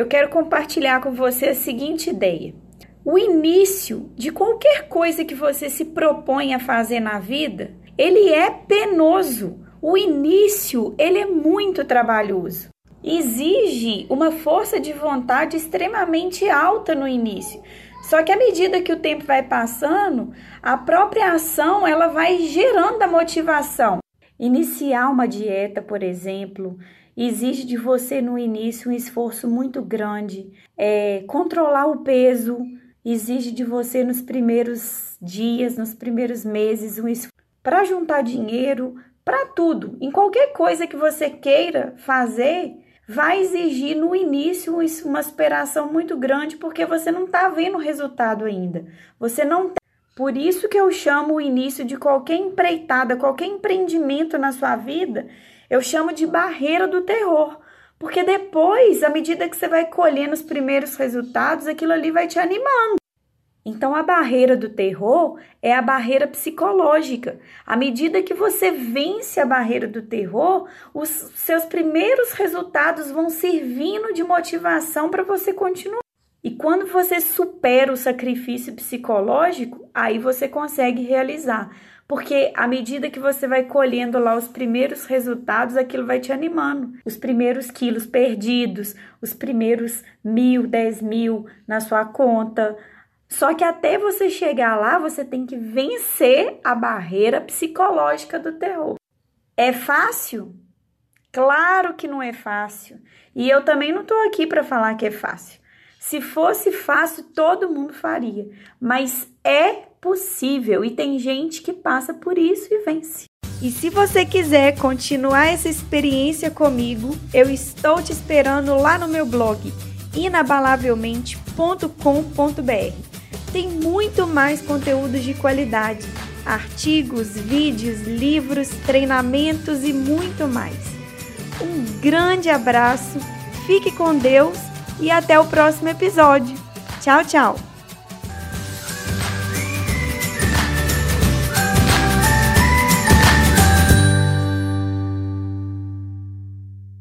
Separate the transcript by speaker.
Speaker 1: Eu quero compartilhar com você a seguinte ideia. O início de qualquer coisa que você se propõe a fazer na vida, ele é penoso. O início, ele é muito trabalhoso. Exige uma força de vontade extremamente alta no início. Só que à medida que o tempo vai passando, a própria ação ela vai gerando a motivação. Iniciar uma dieta, por exemplo, exige de você no início um esforço muito grande. É, controlar o peso exige de você nos primeiros dias, nos primeiros meses, um esforço para juntar dinheiro, para tudo. Em qualquer coisa que você queira fazer, vai exigir no início uma superação muito grande, porque você não está vendo o resultado ainda. Você não. Por isso que eu chamo o início de qualquer empreitada, qualquer empreendimento na sua vida, eu chamo de barreira do terror. Porque depois, à medida que você vai colhendo os primeiros resultados, aquilo ali vai te animando. Então, a barreira do terror é a barreira psicológica. À medida que você vence a barreira do terror, os seus primeiros resultados vão servindo de motivação para você continuar. E quando você supera o sacrifício psicológico, aí você consegue realizar porque à medida que você vai colhendo lá os primeiros resultados, aquilo vai te animando. Os primeiros quilos perdidos, os primeiros mil, dez mil na sua conta. Só que até você chegar lá, você tem que vencer a barreira psicológica do terror. É fácil? Claro que não é fácil. E eu também não estou aqui para falar que é fácil. Se fosse fácil, todo mundo faria. Mas é possível e tem gente que passa por isso e vence. E se você quiser continuar essa experiência comigo, eu estou te esperando lá no meu blog inabalavelmente.com.br. Tem muito mais conteúdos de qualidade, artigos, vídeos, livros, treinamentos e muito mais. Um grande abraço, fique com Deus e até o próximo episódio. Tchau, tchau!